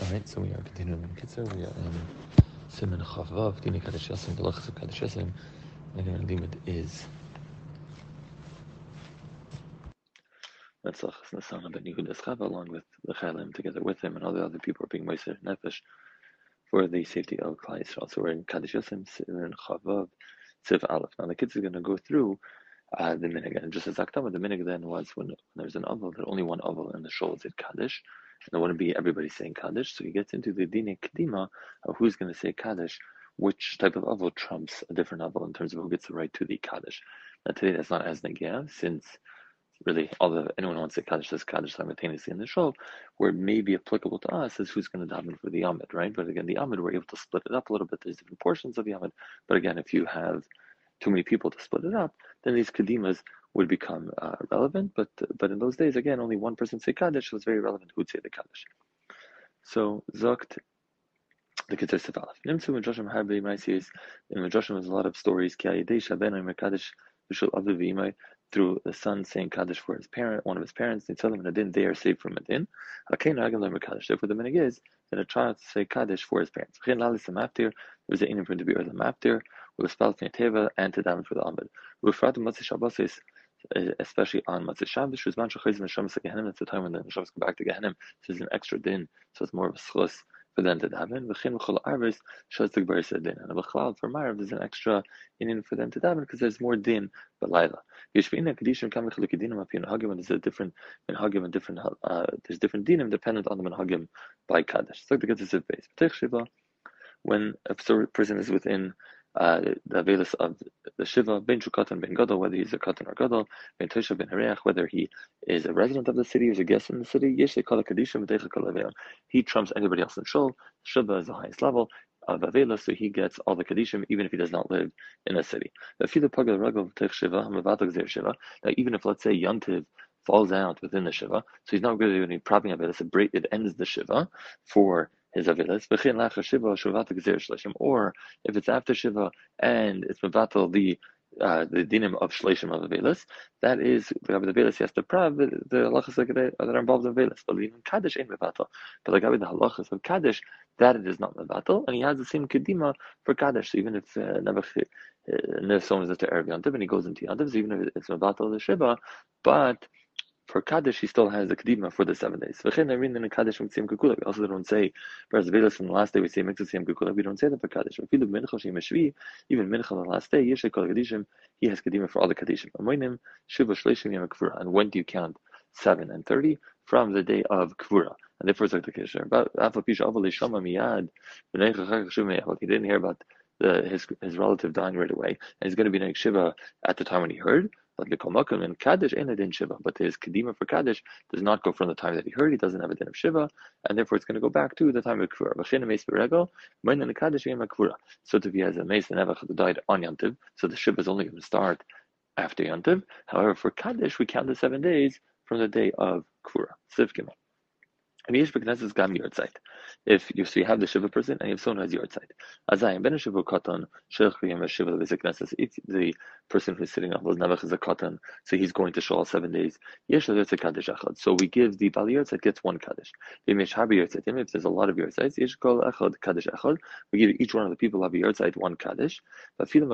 Alright, so we are continuing in Kitzur. We are in Siman Chavav, Dini Kaddish Yasim, the Lachas of Kaddish Yasim. And our limit is Netzach Nasana ben Yehuda Chava, along with the Chalim together with him, and all the other people are being Moiser Nefesh for the safety of Klal Yisrael. So we're in Kaddish Yasim, Siman Chavav, Siv Aleph. Now the kids are going to go through uh, the minig, and just as Aktama, the minig then was when, when there's an oval, that only one oval in the shul is Kaddish and it wouldn't be everybody saying Kaddish. So he gets into the Dine Kedima of who's going to say Kaddish, which type of Avil trumps a different Avil in terms of who gets the right to the Kaddish. Now today that's not as Nagia, since really all the anyone who wants to Kaddish says Kaddish simultaneously in the show, where it may be applicable to us is who's going to daven for the Amid, right? But again, the Amid, we're able to split it up a little bit. There's different portions of the Amid. But again, if you have too many people to split it up, then these Kedimas would become uh, relevant. But but in those days, again, only one person say Kaddish was very relevant who'd say the Kaddish. So Zokt the Keter Sefalaf. Nimtzu Midrashim Harbe Maisius. In Midrashim was a lot of stories. Ki Ayidei Ben Omer Kaddish Vishul Aviv V'imai through the son saying Kaddish for his parent, one of his parents. They tell him in they are saved from a din. Hakein Ragam Lemer Kaddish. Therefore, the minig is that a child to say Kaddish for his parents. Hakein Lalis Maftir. There's an inim for him to be or the Maftir. With a spell Teva and to daven for the Amid. Rufrat Matzah Shabbasis especially on Matzah Shabbos, Shuzman Shachayz and Neshamas Gehenim, it's the time when the Neshamas come back to Gehenim, so it's an extra din, so it's more of a schus for them to daven. V'chin v'chol arvis shaz t'gbar din, and v'chlal for Marav there's an extra inin for them to daven because there's more din but laila. Yishvina kadishim kam v'chalik dinim apin hagim, and there's a different minhagim and different uh, there's different dinim dependent on the minhagim by kaddish. So the good is base. When a person is within uh, the Avelis of the Shiva, Ben Shukatan Ben Gadol, whether he's a Katan or Gadol, Ben Tosha Ben Hareach, whether he is a resident of the city is a guest in the city, He trumps anybody else in Shul. Shiva is the highest level of Avela, so he gets all the Kadishim even if he does not live in a city. Now, even if, let's say, Yantiv falls out within the Shiva, so he's not really propping Avela, it ends the Shiva for his avilas. Or if it's after shiva and it's mevatel the uh, the dinim of shleishim of avilas, that is the avilas has to prav the halachas that are involved in avilas. But even kaddish ain't mevatel. But like the halachas of kaddish, that it is not mevatel, and he has the same kedima for kaddish. So even if uh, never uh, someone is to erev yantiv and he goes into yantiv, so even if it's mevatel the shiva, but for Kaddish, he still has the Kedima for the seven days. We also don't say, whereas Vedas from the last day we say Mitzvah Siyam Kukula, we don't say that for Kaddish. Even Mincha on the last day, Yeshe Kol Kadishim, he has Kedima for all the Kadishim. And when do you count 7 and 30? From the day of Kvura. And therefore it's like the Kisher. But he didn't hear about the, his his relative dying right away, and he's going to be in Shiva at the time when he heard. But Likomakim and Kaddish ain't a din Shiva. But his Kedima for Kaddish does not go from the time that he heard. He doesn't have a din of Shiva, and therefore it's going to go back to the time of Kvura. So if he has a meis and Evach died on Yantiv, so the Shiva is only going to start after Yantiv. However, for Kaddish, we count the seven days from the day of Kvura. If you so you have the Shiva person and you have someone who has Yortzeit. Azayim Ben Shiva Katan Shech Yom Shiva. If the person who's sitting those Navach is a Katan, so he's going to show all seven days. Yesh Yortzeit Kaddish Echad. So we give the Bali Yortzeit gets one Kaddish. If there's a lot of Yortzeits, Yesh Kol Kaddish Echad. We give each one of the people have a Yortzeit one Kaddish. But. Even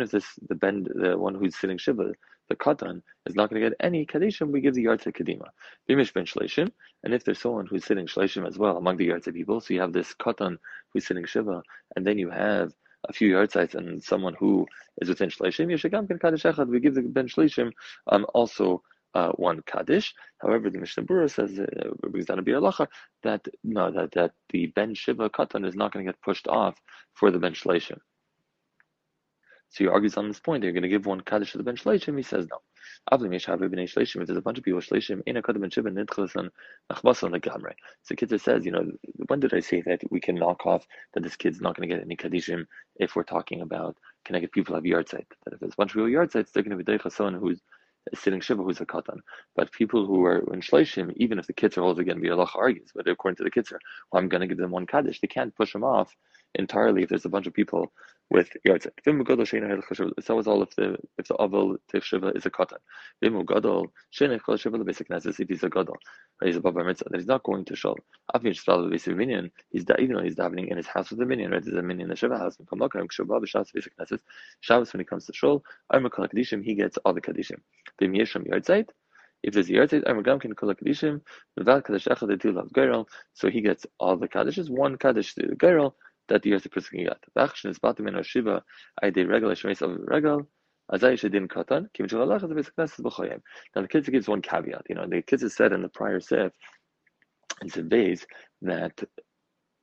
if this the Ben the one who's sitting Shiva the katan is not going to get any kadishim, we give the yard to kadima. Bimish ben shleishim, and if there's someone who's sitting shleishim as well among the yards people, so you have this katan who's sitting shiva, and then you have a few yard and someone who is within shleishim, yeshagam ken kaddish echad, we give the ben shleishim um, also uh, one kaddish. However, the Mishnah Berurah says uh, that no, that that the ben shiva katan is not going to get pushed off for the ben shleishim. So he argues on this point. They're going to give one kaddish to the ben shleishim. He says no. If there's a bunch of people shleishim in a kaddish ben shiva nidchlas nachbasan legamre. So Kitzur says, you know, when did I say that we can knock off that this kid's not going to get any kaddishim if we're talking about connected people have yahrzeit? That if there's a bunch of people yahrzeits, they're going to be deichas who's sitting shiva who's a katan. But people who are in shleishim, even if the kids are also going to be Allah argues, but according to the kids, well, I'm going to give them one kaddish. They can't push them off entirely if there's a bunch of people with yartzeit. Vim gadol shein It's always all if the if the aval shiva is a katan. Vim gadol shein chol shiva basic knesses if he's a gadol, he's above mitzvah. That he's not going to shul. After yisrael basic minion, he's even though he's davening in his house with the minion, right? There's a minion in the shiva house. Come look, shiva b'shavas basic knesses. Shabbos when he comes to shul, I'm kadishim. He gets all the kadishim. Vim yesham yartzeit. If there's yartzeit, I'm gam kin kol kadishim. V'val kadosh echad etil of So he gets all the kadishes. One kaddish to the gerel that the Yosef person got. V'achshin is batim in Shiva, did regal, Shmeis of regal, Azai Shedin Katan, Kim Shalach the basic Knesset B'choyim. Now the kids gives one caveat, you know, the kids said in the prior Sif, in days, that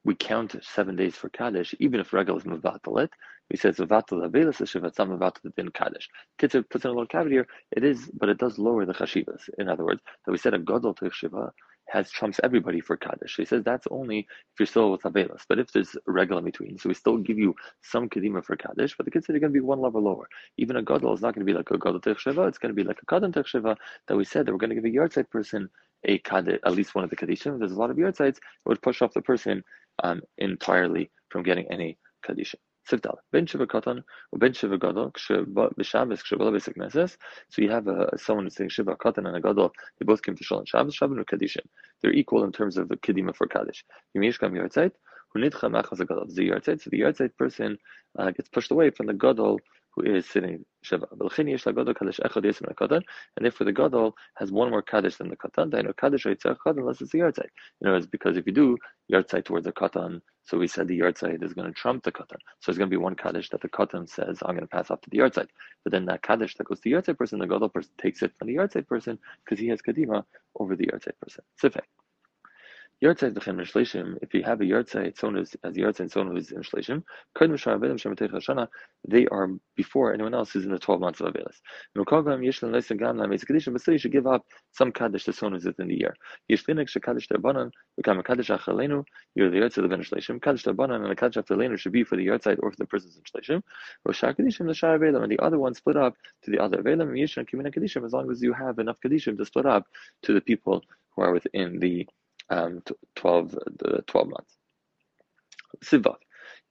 we count seven days for Kaddish, even if regal is Mavatalit. We said Zavatal Avelis Shiva, some Mavatal Din Kaddish. Kids puts in a little caveat here, it is, but it does lower the Chashivas. In other words, that we said a Godel to Shiva, has trumps everybody for Kaddish. He says that's only if you're still with Avelis. But if there's a regular in between, so we still give you some Kedima for Kaddish, but the kids are going to be one level lower. Even a Gadol is not going to be like a Gadol Sheva, it's going to be like a Kadam Sheva that we said that we're going to give a Yartzeit person a Kaddish, at least one of the Kaddishim. There's a lot of Yartzeits, it would push off the person um, entirely from getting any Kaddishim. So you have a, someone saying Shiva Katan and a Gadol, they both came to Shul on Shabbos, Shabbos or Kadishim. They're equal in terms of the Kedima for Kaddish. Yimish Kam Yartzeit, Hunidcha Machaz Gadol. The Yartzeit, so the Yartzeit person uh, gets pushed away from the Gadol who is sitting Shiva. And therefore the Gadol has one more Kaddish than the Katan. They know Kaddish unless it's the Yartzeit. You know, it's because if you do Yartzeit towards the Katan, so we said the Yartzeit is going to trump the Katan. So it's going to be one Kaddish that the Katan says, I'm going to pass off to the Yartzeit. But then that Kaddish that goes to the Yartzeit person, the Gadol person takes it from the Yartzeit person because he has Kadima over the Yartzeit person. Sifek. Yartzeit v'chem Shlishim, if you have a Yartzeit, someone who's as Yartzeit, someone who's in Shlishim, Kodim Shar Avelim Shematech Hashana, they are before anyone else who's in the 12 months of Avelis. Mukagam Yishlan Leisim Gam Lam Kaddish, but still you should give up some Kaddish to someone who's within the year. Yishlinik Shekaddish Terbanan, become a Kaddish Achalenu, you're the Yartzeit of the Shlishim, Kaddish Terbanan and a Kaddish Achalenu should be for the Yartzeit or for the persons in Shlishim. Roshar Kaddishim, the Shar Avelim, and the other one split up to the other Avelim, Yishlan Kimina Kaddishim, as long as you have enough Kaddishim to split up to the people who are within the um, 12, the 12 months. Sivav.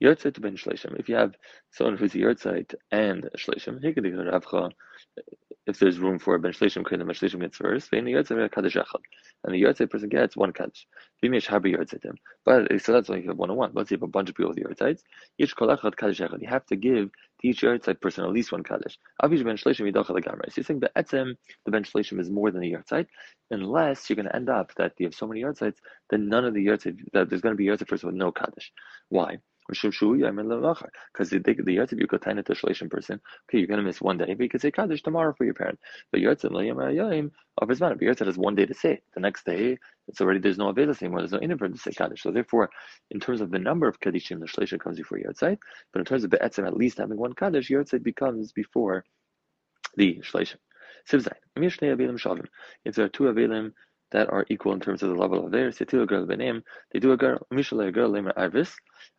Yotzeit ben Shleshim. If you have someone who's a Yotzeit and Shleshim, if there's room for a ben Shleshim, then ben Shleshim gets first. And the Yotzeit Kaddish Echad. And the Yotzeit person gets one Kaddish. Vimish Habi Yotzeitim. But so that's only one on one. Let's say you have a bunch of people with Yotzeits. Each Kol Echad Kaddish Echad. You have to give to each Yotzeit person at least one Kaddish. Avish ben Shleshim Yidachal Agamra. So you're saying that Etzem, the ben Shleshim is more than a Yotzeit, unless you're going to end up that you have so many Yotzeits, then none of the Yotzeit, that there's going to be Yotzeit person with no Kaddish. Why? Because the the Yotzev you shleishim person. Okay, you're gonna miss one day, but you could say kaddish tomorrow for your parent. But Yotzev l'yam of his man. But Yotzev has one day to say it. The next day, it's already there's no availus anymore. There's no in to say kaddish. So therefore, in terms of the number of kaddishim, the shleishim comes before Yotzev. But in terms of be'etzem, at least having one kaddish, Yotzev becomes before the shleishim. Siv zayin. If there are two avelim that are equal in terms of the level of do a girl name. They do a girl, a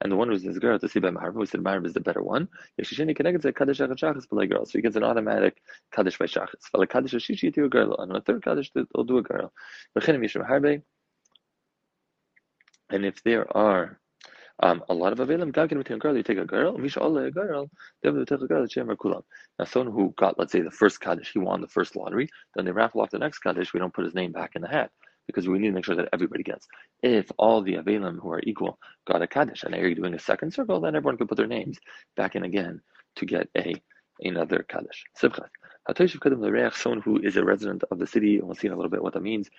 and the one who's this girl to see by Maharv, we said Maharv is the better one. Yeshishini connected to Kaddish Echad Shachas by girl, so he gets an automatic Kaddish by Shachas. V'le Kaddish Shishi do a girl, and a third Kaddish they'll do a girl. And if there are um, a lot of available Gagin with a girl, you take a girl, Misha Allah a girl, to take a girl, Shemar Kulam. Now someone who got, let's say, the first Kaddish, he won the first lottery, then they raffle off the next Kaddish, we don't put his name back in the hat. Because we need to make sure that everybody gets. If all the Avelim who are equal got a Kaddish and you're doing a second circle, then everyone can put their names back in again to get a another Kaddish. Sibchat. Hatoishiv Kadam L'Reach, someone who is a resident of the city, and we'll see in a little bit what that means,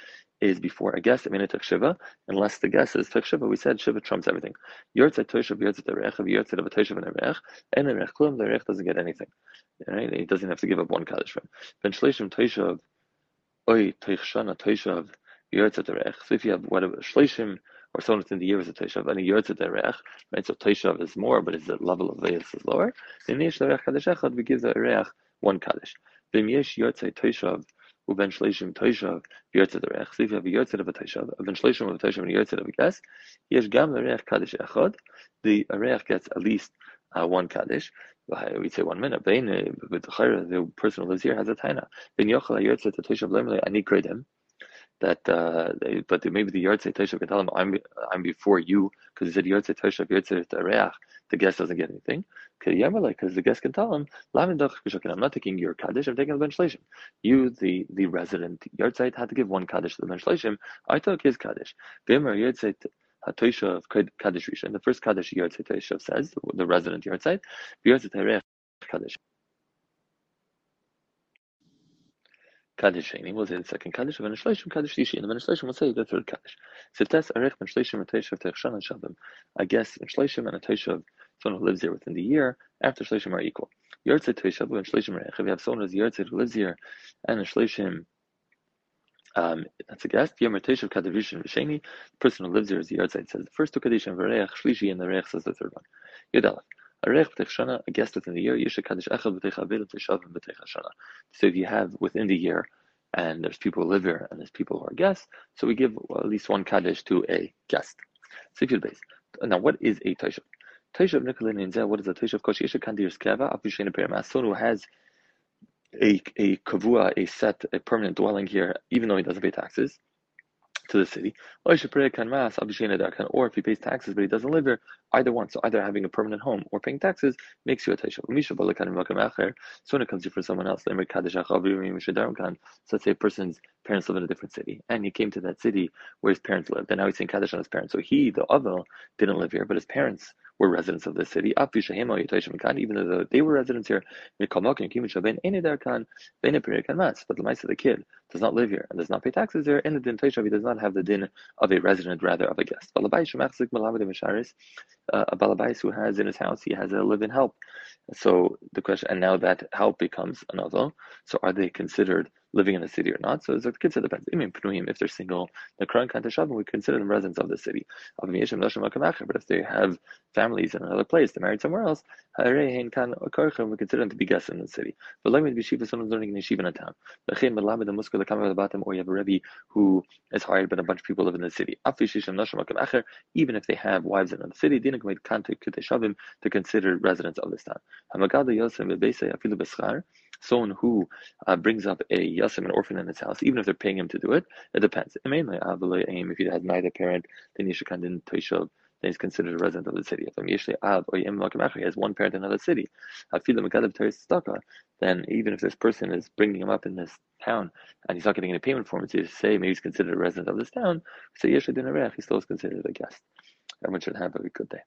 is before a guest, Eminat Shiva, unless the guest is Tek Shiva, we said Shiva trumps everything. Yortzat Toishiv, Yortzat L'Reach, of Yortzat of a Toishiv and L'Reach, and L'Reach Klum, L'Reach doesn't get anything. Right? He doesn't have to give up one Kaddish from. Ben Shleshim Oy Toichshana Toishiv, Yortzat L'Reach. So if you have whatever, Shleshim, or someone within the year is a Toshav, and a Yortzat Erech, right? So Toshav is more, but his level of Veis is lower. Then Yesh L'Erech Kaddish Echad, we give the Erech one Kaddish. Vim yesh yotzei toishav uben shleishim toishav yotzei derech. So if you have a yotzei of a toishav, uben shleishim of a toishav and a yotzei of a guest, yesh gam l'reich kaddish echad. The reich gets at least uh, one kaddish. We say one minute. But the person who lives here has a taina. Ben yochel yotzei to toishav lemle ani kredem. That uh, they, but maybe the Yartzei Toshav can tell him, I'm, I'm before you, because he said Yartzei Toshav, Yartzei Tareach, the guest doesn't get anything. Because the guest can tell him, I'm not taking your Kaddish, I'm taking the Ben. You, the, the resident Yartzeit, had to give one Kaddish to the Ben. I took his Kaddish. V'emer Yartzeit Hatoisha of Kaddish Rishon. The first Kaddish Yartzeit Toshav says, the resident Yartzeit, Yartzeit Tareach Kaddish. Kaddish Sheni will say the second Kaddish, and Shleishim Kaddish Shishi, and the Shleishim will say the third Kaddish. Sites Arech Ben Shleishim and Teishav Techshan and Shavim. I guess Shleishim and a Teishav, someone who lives here within the year, after Shleishim are equal. Yurtzei Teishav and Shleishim Reich. If you have someone who's Yurtzei who lives here, and Shleishim, um, that's a guest. Yomer Teishav Kaddish Sheni. The person who lives here is the Yurtzei. says the first two Kaddish and Reich Shlishi, and the Reich says the third one. Yudalef. A guest within the year, So if you have within the year, and there's people who live here, and there's people who are guests, so we give at least one kaddish to a guest. You base. Now, what is a taishav? Taishav Nikolin in what is a taishav? Kosh Yesha Kandir Skeva, Afishena Perima, someone who has a, a kavua, a set, a permanent dwelling here, even though he doesn't pay taxes to the city. Or if he pays taxes but he doesn't live there, either one. So either having a permanent home or paying taxes makes you a taishav. So when it comes to for someone else, so let's say a person's parents live in a different city, and he came to that city where his parents lived, and now he's saying kaddish on his parents. So he, the avel, didn't live here, but his parents were residents of the city. Even though they were residents here, but the mice of the kid does not live here and does not pay taxes here, in the din he does not have the din of a resident, rather of a guest. Uh, a balabais who has in his house, he has a live-in help. So the question, and now that help becomes another. So are they considered living in the city or not? So the kids depends. I mean, if they're single, the Quran Kantashav, we consider them residents of the city. But if they have families in another place, they're married somewhere else, we consider them to be guests in the city. But like with Bishiva, someone's learning in yeshiva in a town. Or you have a Rebbe who is hired, but a bunch of people live in the city. Even if they have wives in the city, to consider residents of this town someone who uh, brings up a yasim, an orphan in his house, even if they're paying him to do it, it depends. Mainly, if he has neither parent, then yishakandin toishav, then he's considered a resident of the city. If he has one parent in another city, then even if this person is bringing him up in this town and he's not getting any payment for him, to say maybe he's considered a resident of this town, so he's still is considered a guest. Everyone should have a good day.